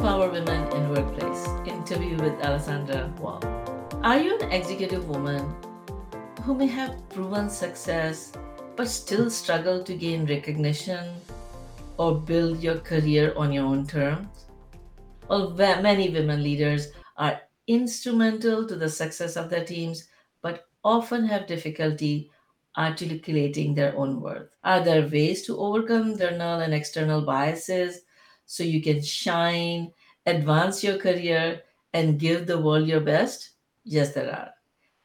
Empower Women in Workplace interview with Alessandra Wall. Are you an executive woman who may have proven success but still struggle to gain recognition or build your career on your own terms? Well, many women leaders are instrumental to the success of their teams, but often have difficulty articulating their own worth. Are there ways to overcome internal and external biases so you can shine, advance your career, and give the world your best? Yes, there are.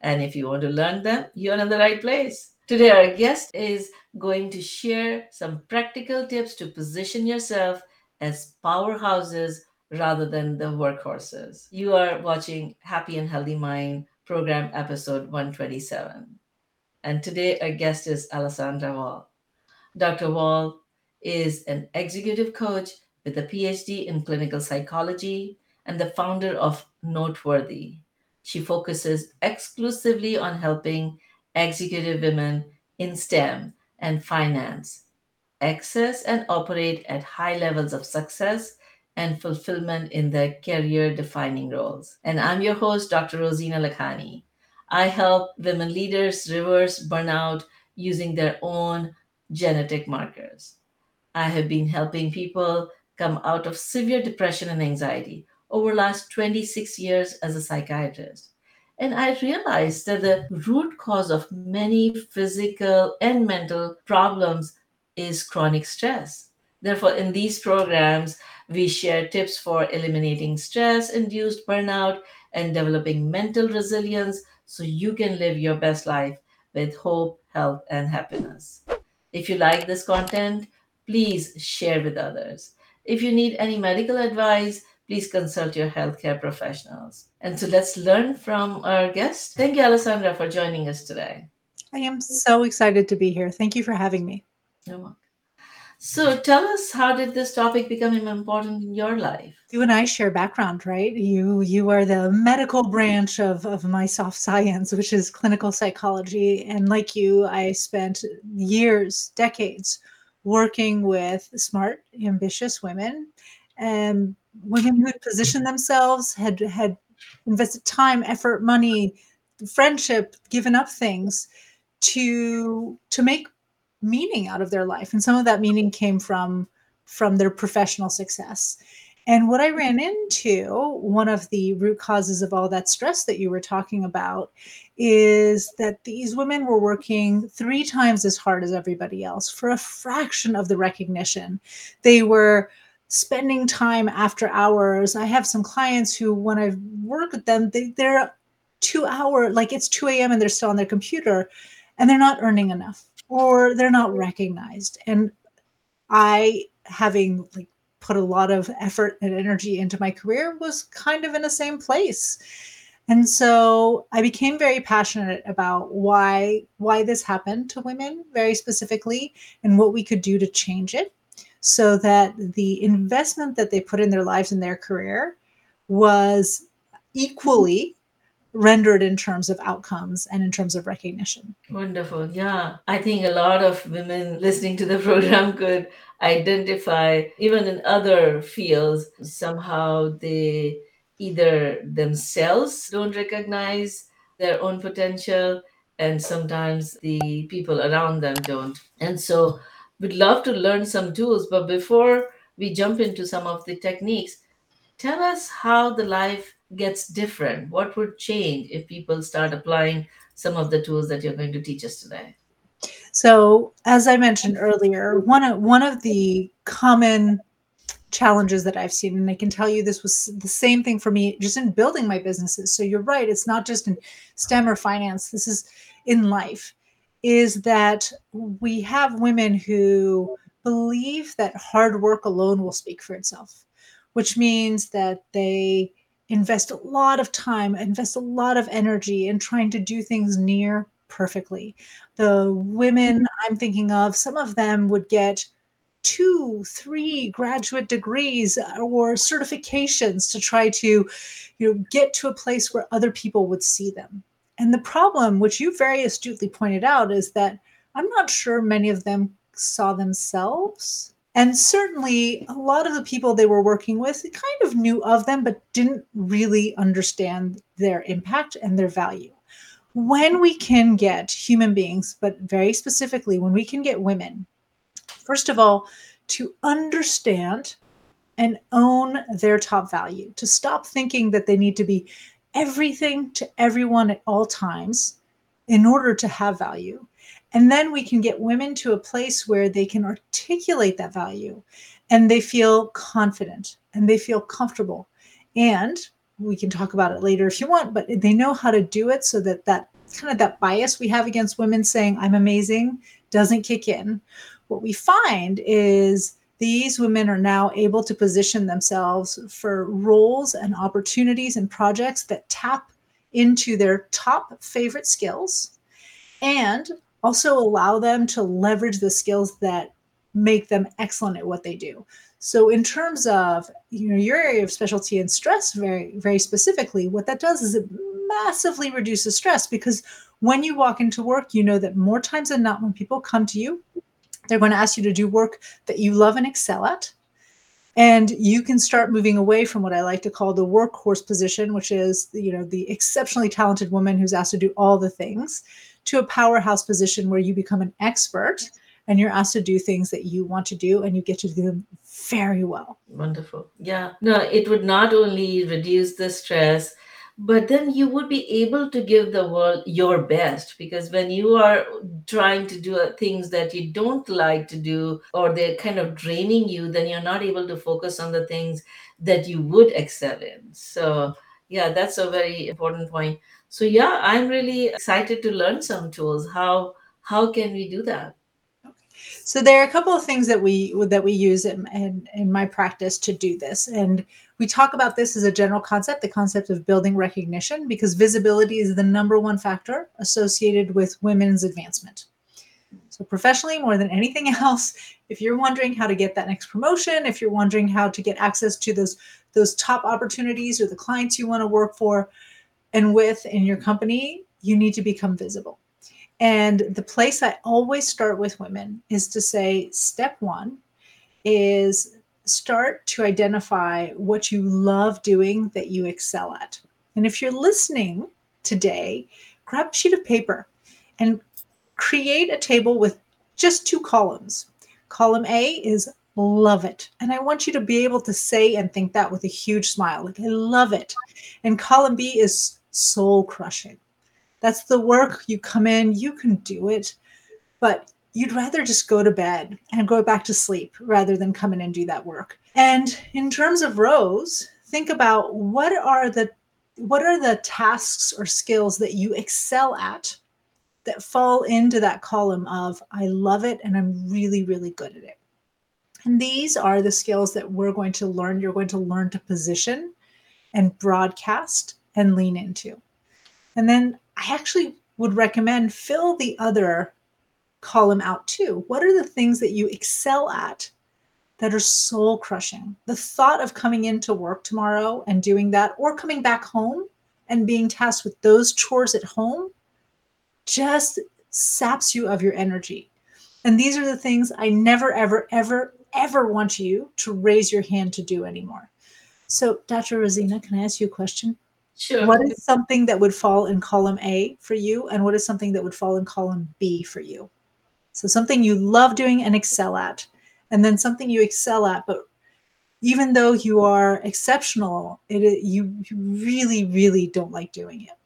And if you want to learn them, you're in the right place. Today, our guest is going to share some practical tips to position yourself as powerhouses rather than the workhorses. You are watching Happy and Healthy Mind program episode 127. And today, our guest is Alessandra Wall. Dr. Wall is an executive coach with a PhD in clinical psychology and the founder of Noteworthy. She focuses exclusively on helping executive women in STEM and finance access and operate at high levels of success and fulfillment in their career defining roles. And I'm your host, Dr. Rozina Lakhani. I help women leaders reverse burnout using their own genetic markers. I have been helping people come out of severe depression and anxiety over last 26 years as a psychiatrist. And I realized that the root cause of many physical and mental problems is chronic stress. Therefore, in these programs, we share tips for eliminating stress induced burnout and developing mental resilience so you can live your best life with hope, health, and happiness. If you like this content, please share with others. If you need any medical advice, please consult your healthcare professionals. And so let's learn from our guest. Thank you, Alessandra, for joining us today. I am so excited to be here. Thank you for having me. You're welcome. So tell us, how did this topic become important in your life? You and I share background, right? You you are the medical branch of, of my soft science, which is clinical psychology. And like you, I spent years, decades working with smart, ambitious women and women who had positioned themselves, had had invested time, effort, money, friendship, given up things to to make meaning out of their life. And some of that meaning came from from their professional success. And what i ran into one of the root causes of all that stress that you were talking about is that these women were working three times as hard as everybody else for a fraction of the recognition they were spending time after hours i have some clients who when i work with them they, they're two hour like it's 2 a.m and they're still on their computer and they're not earning enough or they're not recognized. And I, having like put a lot of effort and energy into my career, was kind of in the same place. And so I became very passionate about why why this happened to women very specifically and what we could do to change it so that the investment that they put in their lives and their career was equally rendered in terms of outcomes and in terms of recognition. Wonderful. Yeah. I think a lot of women listening to the program could identify, even in other fields, somehow they either themselves don't recognize their own potential, and sometimes the people around them don't. And so we'd love to learn some tools, but before we jump into some of the techniques, tell us how the life gets different? What would change if people start applying some of the tools that you're going to teach us today? So, as I mentioned earlier, one of one of the common challenges that I've seen, and I can tell you this was the same thing for me just in building my businesses. So you're right, it's not just in STEM or finance, this is in life, is that we have women who believe that hard work alone will speak for itself, which means that they invest a lot of time, invest a lot of energy in trying to do things near perfectly. The women. I'm thinking of, some of them would get two, three graduate degrees uh, or certifications to try to, you know, get to a place where other people would see them. And the problem, which you very astutely pointed out, is that I'm not sure many of them saw themselves And certainly, a lot of the people they were working with kind of knew of them, but didn't really understand their impact and their value. When we can get human beings, but very specifically, when we can get women, first of all, to understand and own their top value, to stop thinking that they need to be everything to everyone at all times in order to have value. And then we can get women to a place where they can articulate that value and they feel confident and they feel comfortable. And we can talk about it later if you want, but they know how to do it so that that kind of that bias we have against women saying I'm amazing doesn't kick in. What we find is these women are now able to position themselves for roles and opportunities and projects that tap into their top favorite skills and also allow them to leverage the skills that make them excellent at what they do. So in terms of you know your area of specialty and stress very very specifically what that does is it massively reduces stress because when you walk into work you know that more times than not when people come to you they're going to ask you to do work that you love and excel at. And you can start moving away from what I like to call the workhorse position, which is, you know, the exceptionally talented woman who's asked to do all the things, to a powerhouse position where you become an expert and you're asked to do things that you want to do and you get to do them very well. Wonderful. Yeah. No, it would not only reduce the stress, but then you would be able to give the world your best because when you are trying to do uh, things that you don't like to do or they're kind of draining you then you're not able to focus on the things that you would excel in. So yeah that's a very important point. So yeah i'm really excited to learn some tools. How how can we do that? So there are a couple of things that we that we use in, in, in my practice to do this. And we talk about this as a general concept, the concept of building recognition, because visibility is the number one factor associated with women's advancement. So, professionally, more than anything else, if you're wondering how to get that next promotion, if you're wondering how to get access to those, those top opportunities or the clients you want to work for and with in your company, you need to become visible. And the place I always start with women is to say, step one is start to identify what you love doing that you excel at. And if you're listening today, grab a sheet of paper and create a table with just two columns. Column A is love it. And I want you to be able to say and think that with a huge smile. Like, I love it. And column B is soul crushing. That's the work you come in, you can do it, but you'd rather just go to bed and go back to sleep rather than come in and do that work. And in terms of rows, think about what are the what are the tasks or skills that you excel at that fall into that column of I love it and I'm really really good at it. And these are the skills that we're going to learn you're going to learn to position and broadcast and lean into. And then I actually would recommend fill the other column out too. What are the things that you excel at that are soul crushing? The thought of coming into work tomorrow and doing that, or coming back home and being tasked with those chores at home, just saps you of your energy. And these are the things I never, ever, ever, ever want you to raise your hand to do anymore. So, Dr. Rozina, can I ask you a question? Sure. What is something that would fall in column A for you, and what is something that would fall in column B for you? So something you love doing and excel at, and then something you excel at, but even though you are exceptional, it you, really, really don't like doing it.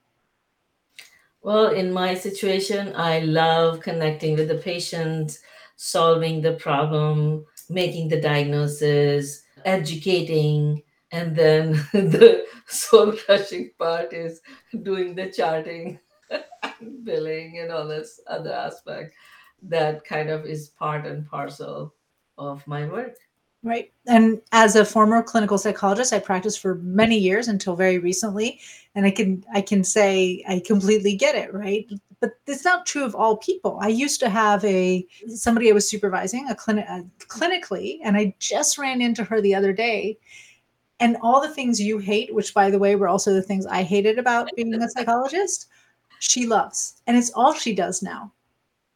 Well, in my situation, I love connecting with the patient, solving the problem, making the diagnosis, educating, and then the soul crushing part is doing the charting, billing, and all this other aspect that kind of is part and parcel of my work. Right. And as a former clinical psychologist, I practiced for many years until very recently. And I can I can say I completely get it, right? But it's not true of all people. I used to have a somebody I was supervising a clinic uh, clinically, and I just ran into her the other day. And all the things you hate, which by the way were also the things I hated about being a psychologist, she loves. And it's all she does now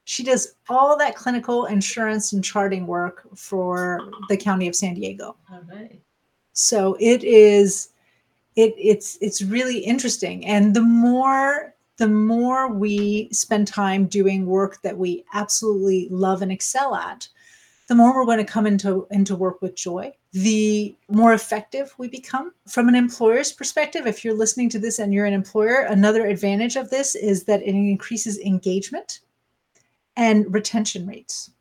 She does all that clinical insurance and charting work for the county of San Diego. All right. So it is it it's it's really interesting and the more the more we spend time doing work that we absolutely love and excel at the more we're going to come into into work with joy the more effective we become from an employer's perspective if you're listening to this and you're an employer another advantage of this is that it increases engagement and retention rates.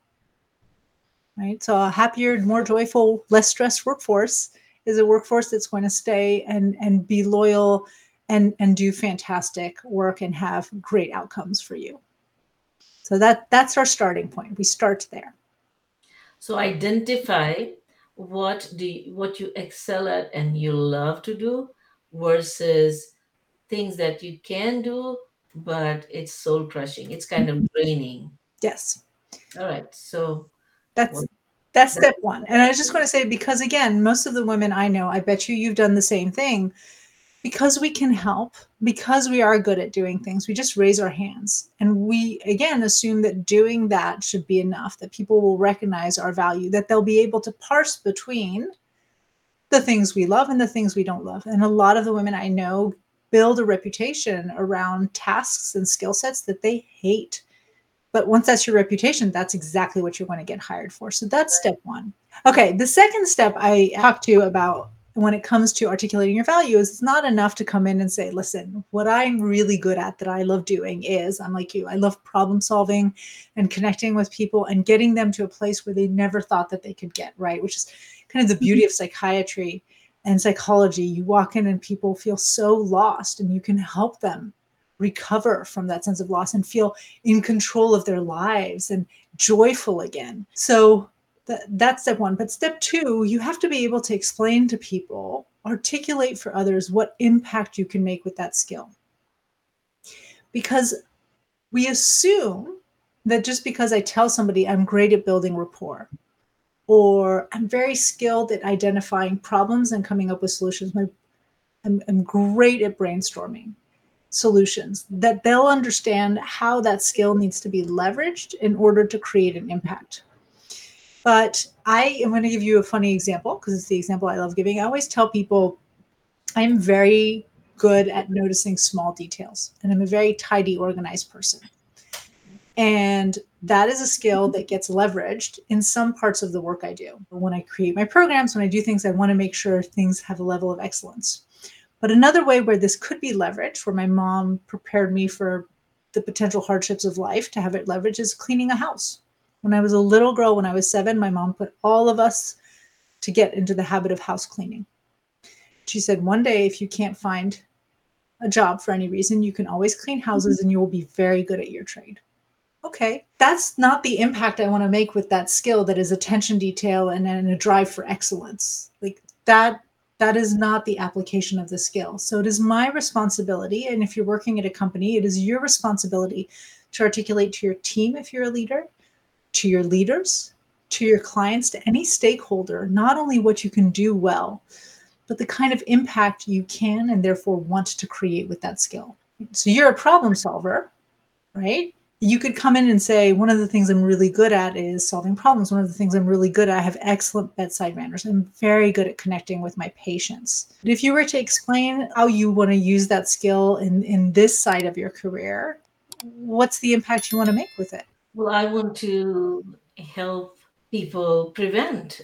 Right? So a happier more joyful less stressed workforce is a workforce that's going to stay and and be loyal and and do fantastic work and have great outcomes for you. So that that's our starting point. We start there. So identify what you, what you excel at and you love to do versus things that you can do but it's soul crushing. It's kind of draining. Yes. All right. So that's that's that- step one. And i was just going to say because again most of the women i know i bet you you've done the same thing because we can help because we are good at doing things we just raise our hands. And we again assume that doing that should be enough that people will recognize our value that they'll be able to parse between the things we love and the things we don't love. And a lot of the women i know build a reputation around tasks and skill sets that they hate but once that's your reputation that's exactly what you're going to get hired for. So that's step one. Okay the second step i talked to you about when it comes to articulating your value is it's not enough to come in and say listen what i'm really good at that i love doing is i'm like you i love problem solving and connecting with people and getting them to a place where they never thought that they could get right? Which is kind of the beauty mm-hmm. of psychiatry and psychology. You walk in and people feel so lost and you can help them recover from that sense of loss and feel in control of their lives and joyful again so that, that's step one. But step two, you have to be able to explain to people, articulate for others what impact you can make with that skill. Because we assume that just because I tell somebody I'm great at building rapport or I'm very skilled at identifying problems and coming up with solutions, my, I'm, I'm great at brainstorming solutions, that they'll understand how that skill needs to be leveraged in order to create an impact. But I am going to give you a funny example because it's the example I love giving. I always tell people I'm very good at noticing small details and I'm a very tidy, organized person. And that is a skill that gets leveraged in some parts of the work I do. When I create my programs, when I do things, I want to make sure things have a level of excellence. But another way where this could be leveraged, where my mom prepared me for the potential hardships of life to have it leveraged, is cleaning a house when I was a little girl, when I was seven, my mom put all of us to get into the habit of house cleaning. She said, one day, if you can't find a job for any reason, you can always clean houses and you will be very good at your trade. Okay, that's not the impact I want to make with that skill that is attention detail and, and a drive for excellence. Like that, that is not the application of the skill. So it is my responsibility. And if you're working at a company, it is your responsibility to articulate to your team if you're a leader to your leaders, to your clients, to any stakeholder, not only what you can do well, but the kind of impact you can and therefore want to create with that skill. So you're a problem solver, right? You could come in and say, one of the things I'm really good at is solving problems. One of the things I'm really good at, I have excellent bedside manners. I'm very good at connecting with my patients. But if you were to explain how you want to use that skill in, in this side of your career, what's the impact you want to make with it? Well, I want to help people prevent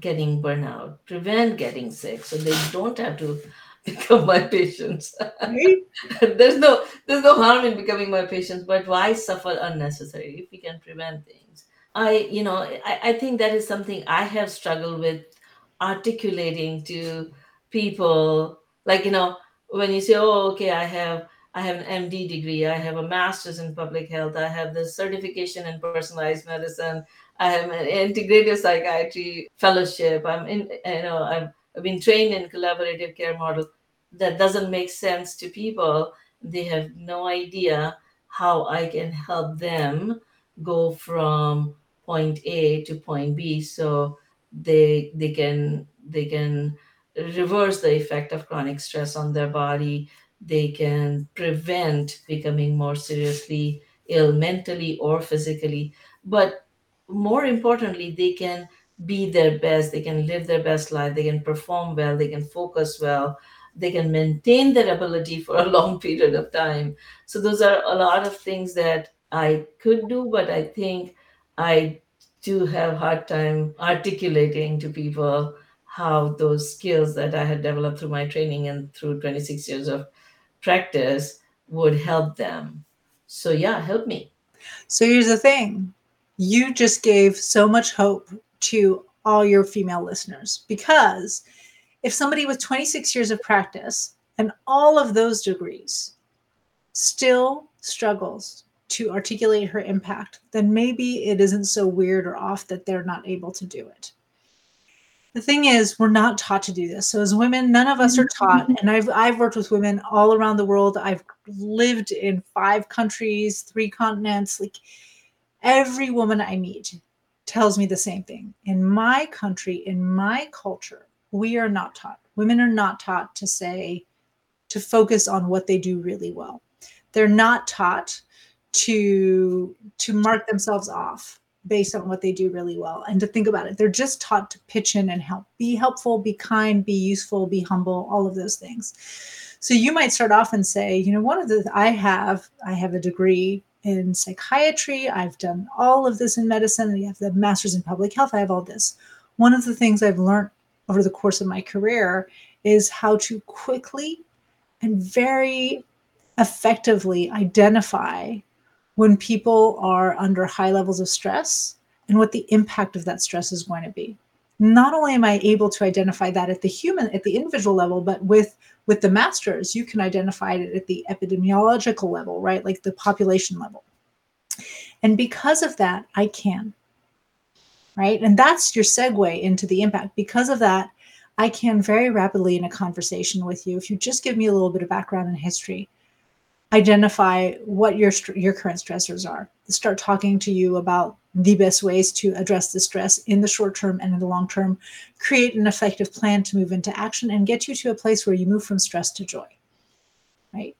getting burnout, prevent getting sick, so they don't have to become my patients. Right? there's no there's no harm in becoming my patients, but why suffer unnecessarily if we can prevent things? I you know I, I think that is something I have struggled with articulating to people. Like you know when you say, oh okay, I have I have an MD degree. I have a master's in public health. I have the certification in personalized medicine. I have an integrative psychiatry fellowship. I'm in, you know, I've been trained in collaborative care model. That doesn't make sense to people. They have no idea how I can help them go from point A to point B, so they they can they can reverse the effect of chronic stress on their body they can prevent becoming more seriously ill mentally or physically. But more importantly, they can be their best, they can live their best life, they can perform well, they can focus well, they can maintain their ability for a long period of time. So, those are a lot of things that I could do, but I think I do have hard time articulating to people how those skills that I had developed through my training and through 26 years of practice would help them. So yeah, help me. So here's the thing. You just gave so much hope to all your female listeners because if somebody with 26 years of practice and all of those degrees still struggles to articulate her impact, then maybe it isn't so weird or off that they're not able to do it. The thing is, we're not taught to do this. So as women, none of us are mm-hmm. taught. And I've I've worked with women all around the world. I've lived in five countries, three continents. Like every woman I meet tells me the same thing. In my country, in my culture, we are not taught. Women are not taught to say, to focus on what they do really well. They're not taught to to mark themselves off based on what they do really well and to think about it they're just taught to pitch in and help be helpful be kind be useful be humble all of those things so you might start off and say you know one of the i have i have a degree in psychiatry. I've done all of this in medicine. I have the master's in public health. I have all this. One of the things i've learned over the course of my career is how to quickly and very effectively identify when people are under high levels of stress and what the impact of that stress is going to be. Not only am i able to identify that at the human at the individual level but with with the masters you can identify it at the epidemiological level right? Like the population level. And because of that i can right? And that's your segue into the impact. Because of that i can very rapidly in a conversation with you. If you just give me a little bit of background and history identify what your your current stressors are. Start talking to you about the best ways to address the stress in the short term and in the long term. Create an effective plan to move into action and get you to a place where you move from stress to joy right?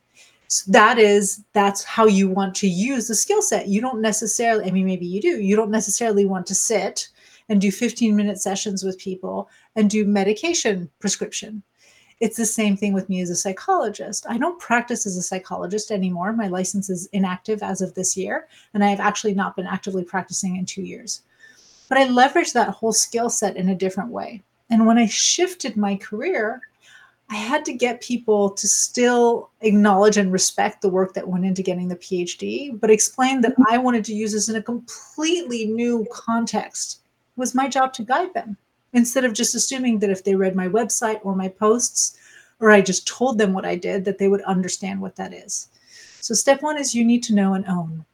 So that is that's how you want to use the skill set. You don't necessarily i mean maybe you do you don't necessarily want to sit and do 15 minute sessions with people and do medication prescription it's the same thing with me as a psychologist. I don't practice as a psychologist anymore. My license is inactive as of this year, and I have actually not been actively practicing in two years. But I leveraged that whole skill set in a different way. And when I shifted my career, I had to get people to still acknowledge and respect the work that went into getting the PhD, but explain that mm-hmm. I wanted to use this in a completely new context. It was my job to guide them instead of just assuming that if they read my website or my posts, or I just told them what I did, that they would understand what that is. So, step one is you need to know and own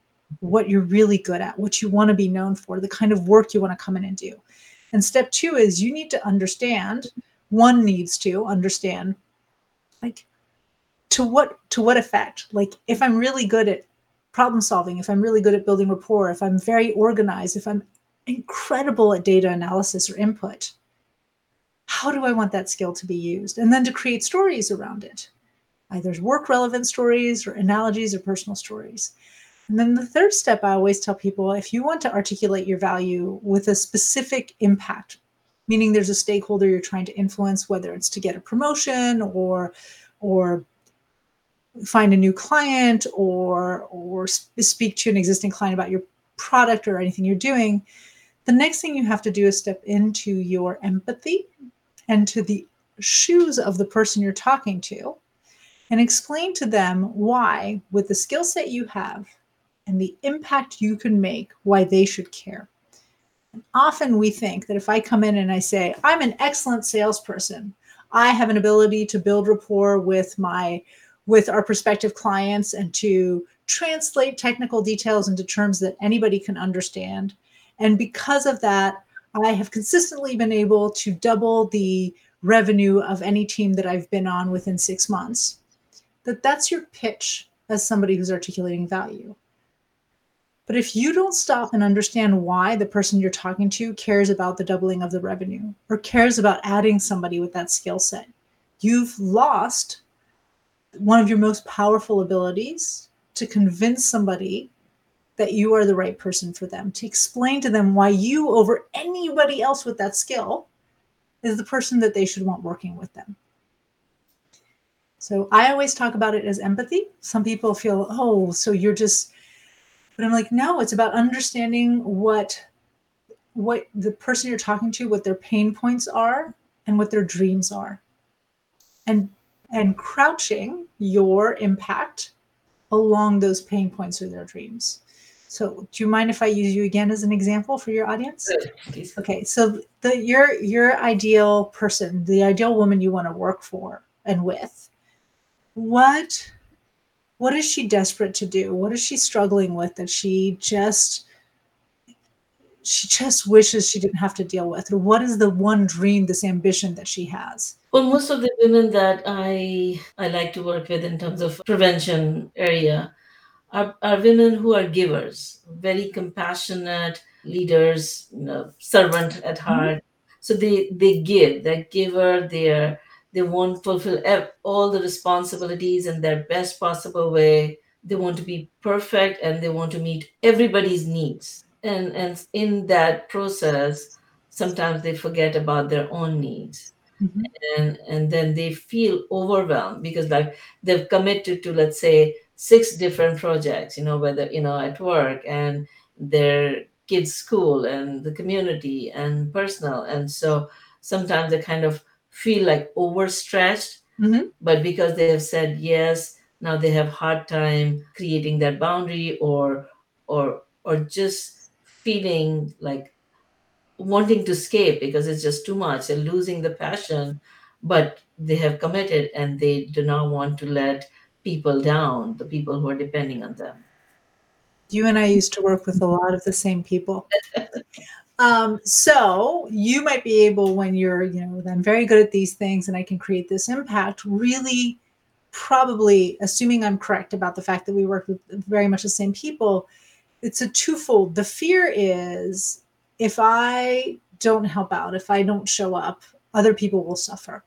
what you're really good at, what you want to be known for, the kind of work you want to come in and do. And step two is you need to understand, one needs to understand, like, to what to what effect like if i'm really good at problem solving if i'm really good at building rapport if i'm very organized if i'm incredible at data analysis or input. How do I want that skill to be used? And then to create stories around it, either work relevant stories or analogies or personal stories. And then the third step, I always tell people if you want to articulate your value with a specific impact, meaning there's a stakeholder you're trying to influence, whether it's to get a promotion or, or find a new client or or speak to an existing client about your product or anything you're doing the next thing you have to do is step into your empathy and to the shoes of the person you're talking to and explain to them why, with the skill set you have and the impact you can make, why they should care. And often we think that if I come in and I say, I'm an excellent salesperson, I have an ability to build rapport with my with our prospective clients and to translate technical details into terms that anybody can understand and because of that, I have consistently been able to double the revenue of any team that I've been on within six months. That that's your pitch as somebody who's articulating value. But if you don't stop and understand why the person you're talking to cares about the doubling of the revenue or cares about adding somebody with that skill set, you've lost one of your most powerful abilities to convince somebody that you are the right person for them, to explain to them why you, over anybody else with that skill, is the person that they should want working with them. So I always talk about it as empathy. Some people feel, oh, so you're just, but I'm like, no, it's about understanding what what the person you're talking to, what their pain points are, and what their dreams are, and and crouching your impact along those pain points or their dreams. So, do you mind if I use you again as an example for your audience? Okay, so the your your ideal person, the ideal woman you want to work for and with, what what is she desperate to do? What is she struggling with that she just she just wishes she didn't have to deal with? Or what is the one dream, this ambition that she has? Well, most of the women that I I like to work with in terms of prevention area are, are women who are givers, very compassionate leaders, you know, servant at Mm-hmm. heart. So they they give, they're giver, they're they won't fulfill all the responsibilities in their best possible way. They want to be perfect and they want to meet everybody's needs. And and in that process, sometimes they forget about their own needs Mhm. and and then they feel overwhelmed because like they've committed to let's say six different projects you know whether you know at work and their kids school and the community and personal and so sometimes they kind of feel like overstretched Mhm. but because they have said yes now they have hard time creating that boundary or or or just feeling like wanting to escape because it's just too much they're losing the passion but they have committed and they do not want to let people down the people who are depending on them You and I used to work with a lot of the same people. Um, so you might be able, when you're, you know, I'm very good at these things and I can create this impact, really probably, assuming I'm correct about the fact that we work with very much the same people, it's a twofold. The fear is if I don't help out, if I don't show up, other people will suffer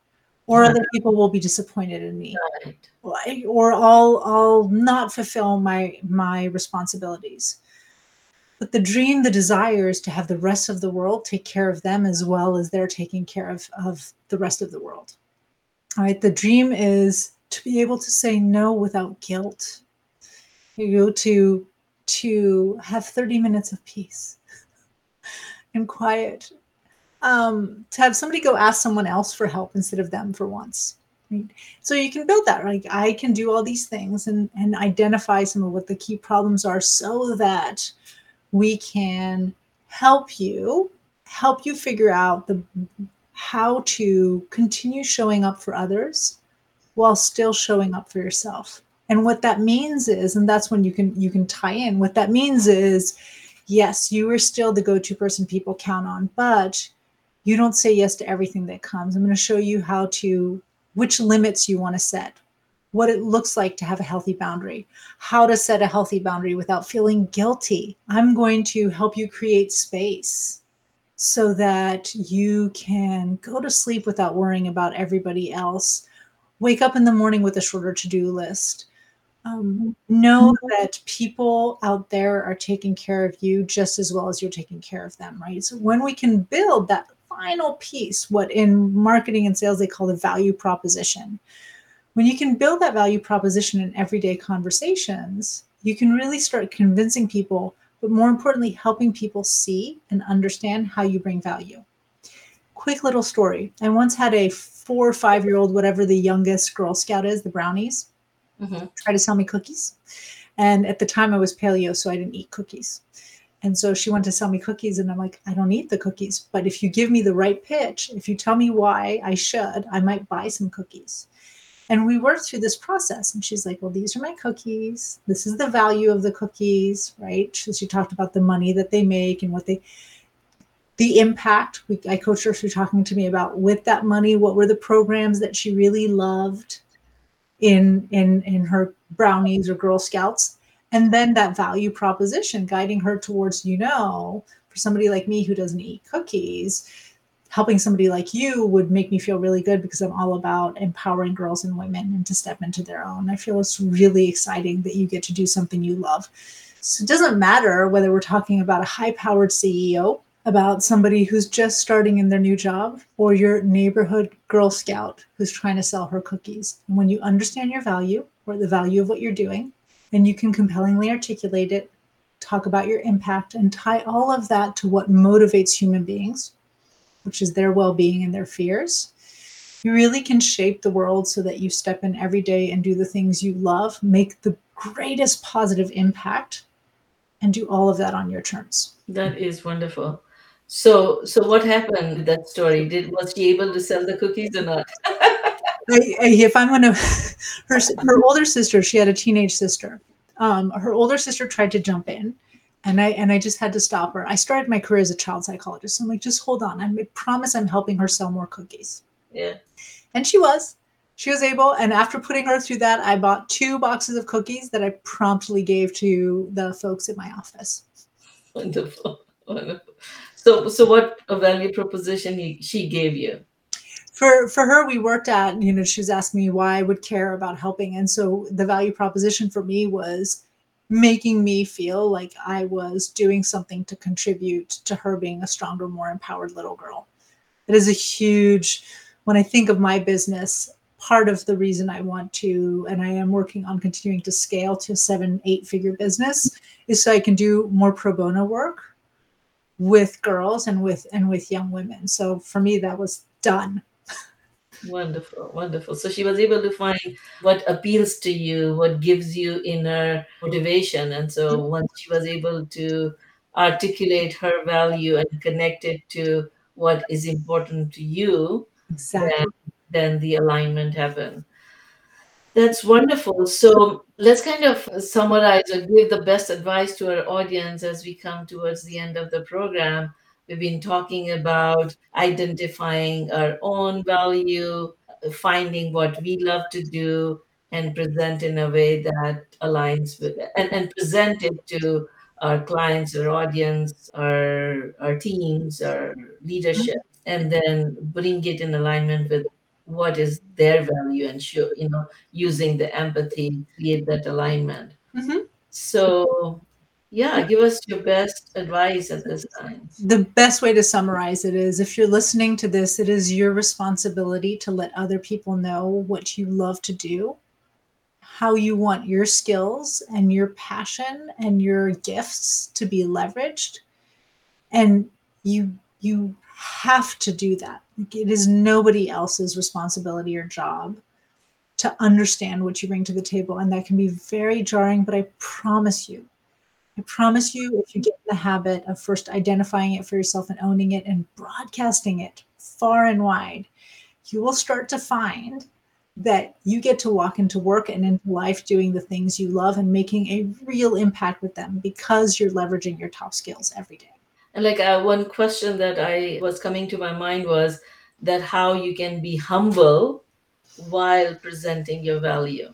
or other people will be disappointed in me right or I'll I'll not fulfill my my responsibilities. But the dream, the desire is to have the rest of the world take care of them as well as they're taking care of, of the rest of the world. All right. The dream is to be able to say no without guilt. You go to to have 30 minutes of peace and quiet. Um, to have somebody go ask someone else for help instead of them for once. Right? So you can build that. Like I can do all these things and and identify some of what the key problems are so that we can help you help you figure out the how to continue showing up for others while still showing up for yourself and what that means is and that's when you can you can tie in what that means is yes you are still the go-to person people count on but you don't say yes to everything that comes i'm going to show you how to which limits you want to set what it looks like to have a healthy boundary, how to set a healthy boundary without feeling guilty. I'm going to help you create space so that you can go to sleep without worrying about everybody else. Wake up in the morning with a shorter to do list. Um, know that people out there are taking care of you just as well as you're taking care of them, right? So when we can build that final piece, what in marketing and sales they call the value proposition, when you can build that value proposition in everyday conversations, you can really start convincing people, but more importantly, helping people see and understand how you bring value. Quick little story. I once had a four or five year old, whatever the youngest Girl Scout is, the brownies, hmm try to sell me cookies. And at the time I was paleo, so I didn't eat cookies. And so she wanted to sell me cookies, and I'm like, I don't eat the cookies. But if you give me the right pitch, if you tell me why I should, I might buy some cookies. And we worked through this process. And she's like, Well, these are my cookies. This is the value of the cookies, right? So she talked about the money that they make and what they, the impact. We, I coached her through talking to me about with that money, what were the programs that she really loved in in in her brownies or Girl Scouts, and then that value proposition guiding her towards, you know, for somebody like me who doesn't eat cookies, helping somebody like you would make me feel really good because I'm all about empowering girls and women and to step into their own. I feel it's really exciting that you get to do something you love. So it doesn't matter whether we're talking about a high powered CEO, about somebody who's just starting in their new job, or your neighborhood Girl Scout who's trying to sell her cookies. And when you understand your value or the value of what you're doing, and you can compellingly articulate it, talk about your impact, and tie all of that to what motivates human beings, which is their well being and their fears, you really can shape the world so that you step in every day and do the things you love, make the greatest positive impact, and do all of that on your terms. That is wonderful. So, so what happened with that story? Did was she able to sell the cookies or not? I, I, if I'm gonna, her her older sister, she had a teenage sister. Um, her older sister tried to jump in, and I and I just had to stop her. I started my career as a child psychologist. So I'm like, just hold on. I promise I'm helping her sell more cookies. Yeah. And she was. She was able, and after putting her through that, I bought two boxes of cookies that I promptly gave to the folks in my office. Wonderful, wonderful. So, so what a value proposition he, she gave you? For for her, we worked at. You know, she was asking me why I would care about helping, and so the value proposition for me was making me feel like I was doing something to contribute to her being a stronger, more empowered little girl. It is a huge when I think of my business, part of the reason I want to, and I am working on continuing to scale to a seven, eight figure business, is so I can do more pro bono work with girls and with and with young women. So for me, that was done. Wonderful, wonderful. So she was able to find what appeals to you, what gives you inner motivation. And so mm-hmm. once she was able to articulate her value and connect it to what is important to you, Exactly. Then, then the alignment happened. That's wonderful. So let's kind of summarize or give the best advice to our audience as we come towards the end of the program. We've been talking about identifying our own value, finding what we love to do, and present in a way that aligns with it, and, and present it to our clients, our audience, our, our teams, our leadership and then bring it in alignment with what is their value and show you know using the empathy create that alignment mm-hmm. so yeah give us your best advice at this time the best way to summarize it is if you're listening to this it is your responsibility to let other people know what you love to do how you want your skills and your passion and your gifts to be leveraged and you you have to do that. It is nobody else's responsibility or job to understand what you bring to the table. And that can be very jarring, but I promise you, I promise you, if you get in the habit of first identifying it for yourself and owning it and broadcasting it far and wide, you will start to find that you get to walk into work and into life doing the things you love and making a real impact with them because you're leveraging your top skills every day. And like uh, one question that I was coming to my mind was that how you can be humble while presenting your value.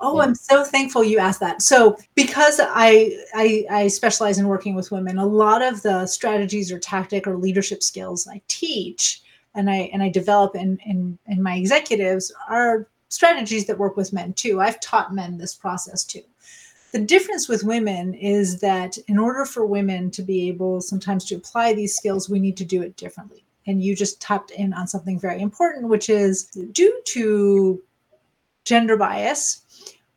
Oh, yeah. I'm so thankful you asked that. So, because I, I I specialize in working with women, a lot of the strategies or tactic or leadership skills I teach and I and I develop in in in my executives are strategies that work with men too. I've taught men this process too. The difference with women is that in order for women to be able sometimes to apply these skills, we need to do it differently. And you just tapped in on something very important, which is due to gender bias,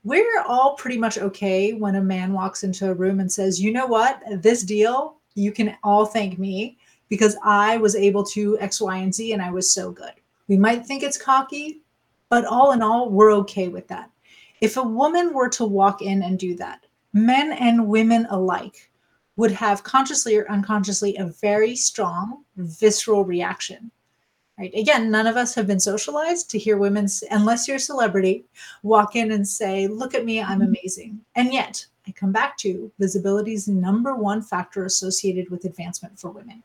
we're all pretty much okay when a man walks into a room and says, you know what, this deal, you can all thank me because I was able to X, Y, and Z, and I was so good. We might think it's cocky, but all in all, we're okay with that. If a woman were to walk in and do that, men and women alike would have consciously or unconsciously a very strong visceral reaction. Right? Again, none of us have been socialized to hear women, unless you're a celebrity, walk in and say, Look at me, I'm mm-hmm. amazing. And yet, I come back to visibility's number one factor associated with advancement for women.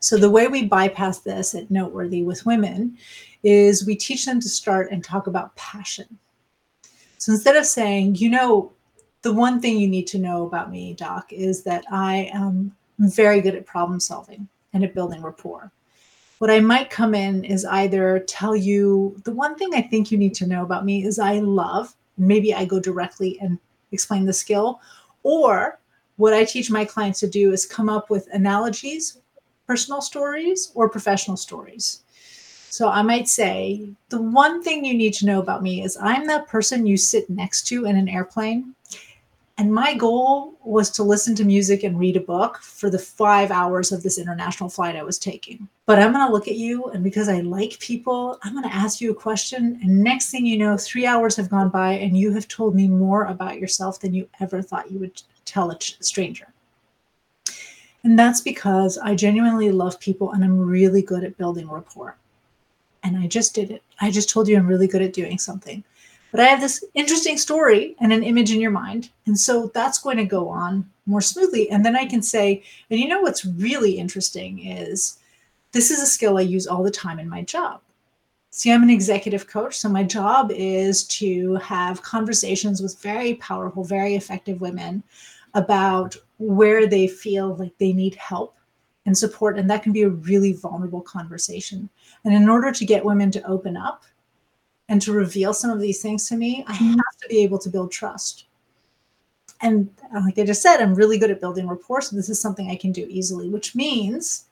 So, the way we bypass this at Noteworthy with women is we teach them to start and talk about passion. So instead of saying, you know, the one thing you need to know about me, Doc, is that I am very good at problem solving and at building rapport. What I might come in is either tell you the one thing I think you need to know about me is I love, maybe I go directly and explain the skill, Or what I teach my clients to do is come up with analogies, personal stories, or professional stories. So I might say, the one thing you need to know about me is I'm that person you sit next to in an airplane and my goal was to listen to music and read a book for the five hours of this international flight I was taking. But I'm going to look at you, and because I like people, I'm going to ask you a question. And next thing you know, three hours have gone by, and you have told me more about yourself than you ever thought you would tell a stranger. And that's because I genuinely love people and I'm really good at building rapport. And I just did it. I just told you I'm really good at doing something but I have this interesting story and an image in your mind. And so that's going to go on more smoothly. And then I can say, and you know what's really interesting is this is a skill I use all the time in my job. See, I'm an executive coach. So my job is to have conversations with very powerful, very effective women about where they feel like they need help and support. And that can be a really vulnerable conversation. And in order to get women to open up, and to reveal some of these things to me, I mm-hmm. have to be able to build trust. And uh, like I just said, I'm really good at building rapport. So this is something I can do easily, which means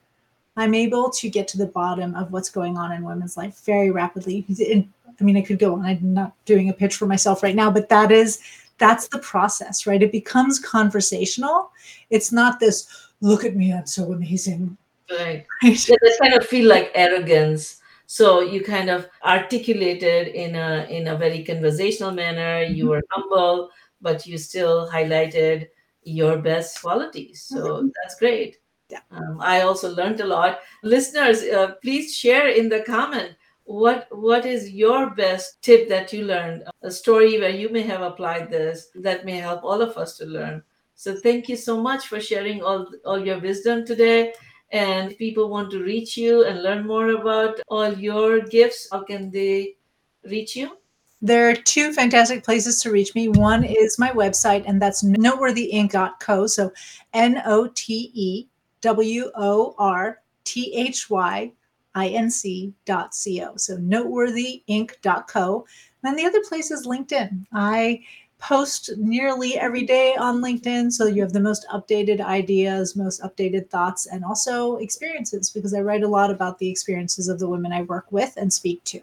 I'm able to get to the bottom of what's going on in women's life very rapidly. I mean, I could go on. I'm not doing a pitch for myself right now, but that is that's the process, right? It becomes conversational. It's not this look at me, I'm so amazing. Right. right? Yeah, kind of feel like arrogance so you kind of articulated in a in a very conversational manner. You mm-hmm. were humble but you still highlighted your best qualities. So mm-hmm. that's great. Yeah. Um, i also learned a lot. Listeners uh, please share in the comment what what is your best tip that you learned? A story where you may have applied this that may help all of us to learn. So thank you so much for sharing all all your wisdom today and people want to reach you and learn more about all your gifts, how can they reach you? There are two fantastic places to reach me. One is my website, and that's noteworthyinc.co. So N O T E W O R T H Y I N C dot C O. So noteworthyinc.co. And the other place is LinkedIn. I post nearly every day on LinkedIn. So you have the most updated ideas, most updated thoughts, and also experiences because I write a lot about the experiences of the women I work with and speak to.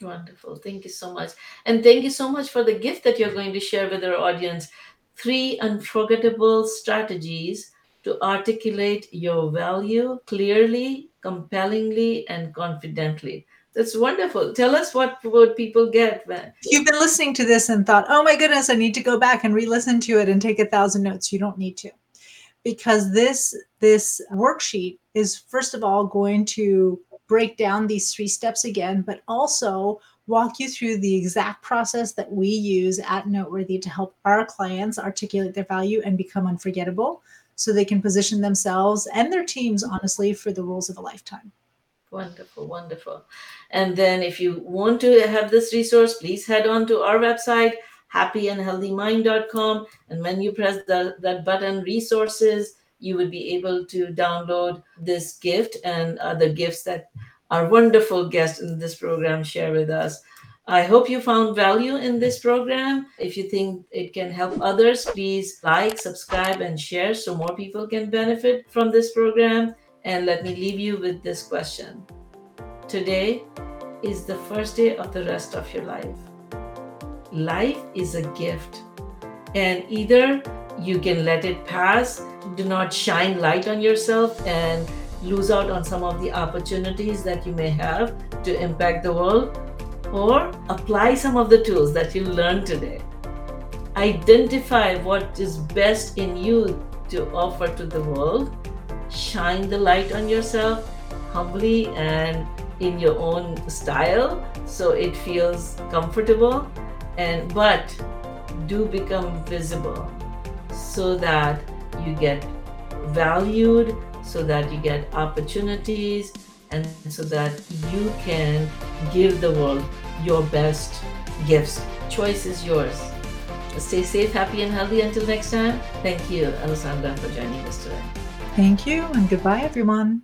Wonderful. Thank you so much. And thank you so much for the gift that you're going to share with our audience. Three unforgettable strategies to articulate your value clearly, compellingly, and confidently. That's wonderful. Tell us what would people get when you've been listening to this and thought, "Oh my goodness, I need to go back and re-listen to it and take a thousand notes." You don't need to, because this this worksheet is first of all going to break down these three steps again, but also walk you through the exact process that we use at Noteworthy to help our clients articulate their value and become unforgettable, so they can position themselves and their teams honestly for the roles of a lifetime. Wonderful, wonderful. And then if you want to have this resource, please head on to our website, happyandhealthymind.com. And when you press the, that button, resources, you would be able to download this gift and other gifts that our wonderful guests in this program share with us. I hope you found value in this program. If you think it can help others, please like, subscribe, and share so more people can benefit from this program. And let me leave you with this question Today is the first day of the rest of your life. Life is a gift, and either you can let it pass, do not shine light on yourself, and lose out on some of the opportunities that you may have to impact the world, or apply some of the tools that you learned today. Identify what is best in you to offer to the world shine the light on yourself humbly and in your own style so it feels comfortable. And but do become visible so that you get valued so that you get opportunities and so that you can give the world your best gifts. Choice is yours. Stay safe happy and healthy. Until next time thank you alessandra for joining us today Thank you, and goodbye, everyone.